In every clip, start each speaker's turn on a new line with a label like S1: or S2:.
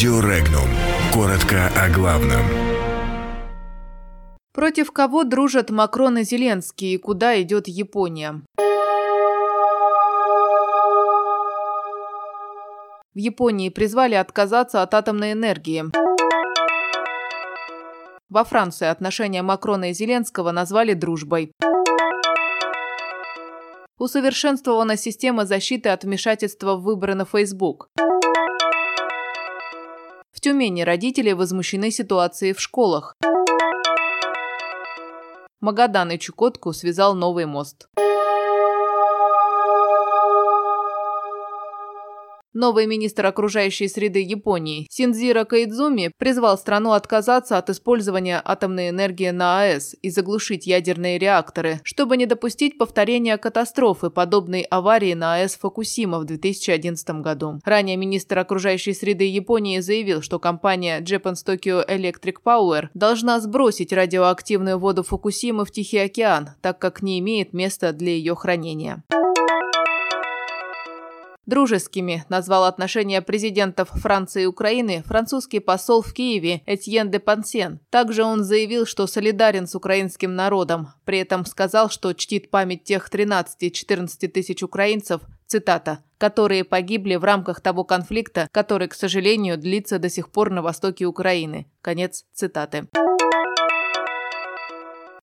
S1: Радио Регнум. Коротко о главном.
S2: Против кого дружат Макрон и Зеленский и куда идет Япония? В Японии призвали отказаться от атомной энергии. Во Франции отношения Макрона и Зеленского назвали дружбой. Усовершенствована система защиты от вмешательства в выборы на Facebook. В Тюмени родители возмущены ситуацией в школах. Магадан и Чукотку связал новый мост. Новый министр окружающей среды Японии Синдзиро Каидзуми призвал страну отказаться от использования атомной энергии на АЭС и заглушить ядерные реакторы, чтобы не допустить повторения катастрофы, подобной аварии на АЭС Фукусима в 2011 году. Ранее министр окружающей среды Японии заявил, что компания Japan's Tokyo Electric Power должна сбросить радиоактивную воду Фукусимы в Тихий океан, так как не имеет места для ее хранения. Дружескими назвал отношения президентов Франции и Украины французский посол в Киеве Этьен де Пансен. Также он заявил, что солидарен с украинским народом. При этом сказал, что чтит память тех 13-14 тысяч украинцев, цитата, которые погибли в рамках того конфликта, который, к сожалению, длится до сих пор на востоке Украины. Конец цитаты.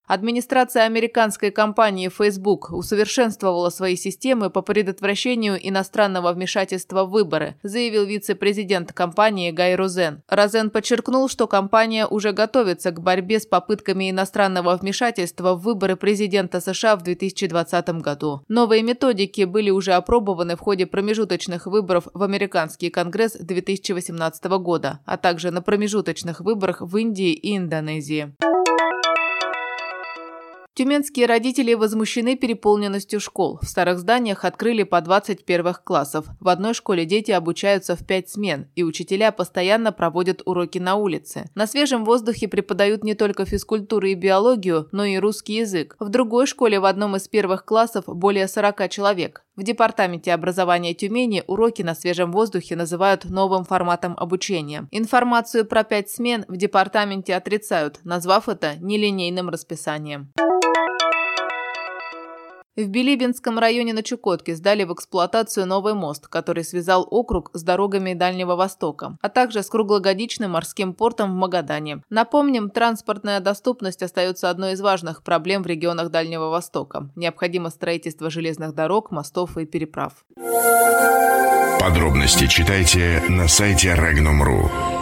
S2: Администрация американской компании Facebook усовершенствовала свои системы по предотвращению иностранного вмешательства в выборы, заявил вице-президент компании Гай Розен. Розен подчеркнул, что компания уже готовится к борьбе с попытками иностранного вмешательства в выборы президента США в 2020 году. Новые методики были уже опробованы в ходе промежуточных выборов в американский конгресс 2018 года, а также на промежуточных выборах в Индии и Индонезии. Тюменские родители возмущены переполненностью школ. В старых зданиях открыли по 20 первых классов. В одной школе дети обучаются в 5 смен, и учителя постоянно проводят уроки на улице. На свежем воздухе преподают не только физкультуру и биологию, но и русский язык. В другой школе в одном из первых классов более 40 человек. В Департаменте образования Тюмени уроки на свежем воздухе называют новым форматом обучения. Информацию про пять смен в департаменте отрицают, назвав это нелинейным расписанием. В Билибинском районе на Чукотке сдали в эксплуатацию новый мост, который связал округ с дорогами Дальнего Востока, а также с круглогодичным морским портом в Магадане. Напомним, транспортная доступность остается одной из важных проблем в регионах Дальнего Востока. Необходимо строительство железных дорог, мостов и переправ.
S1: Подробности читайте на сайте Regnum.ru.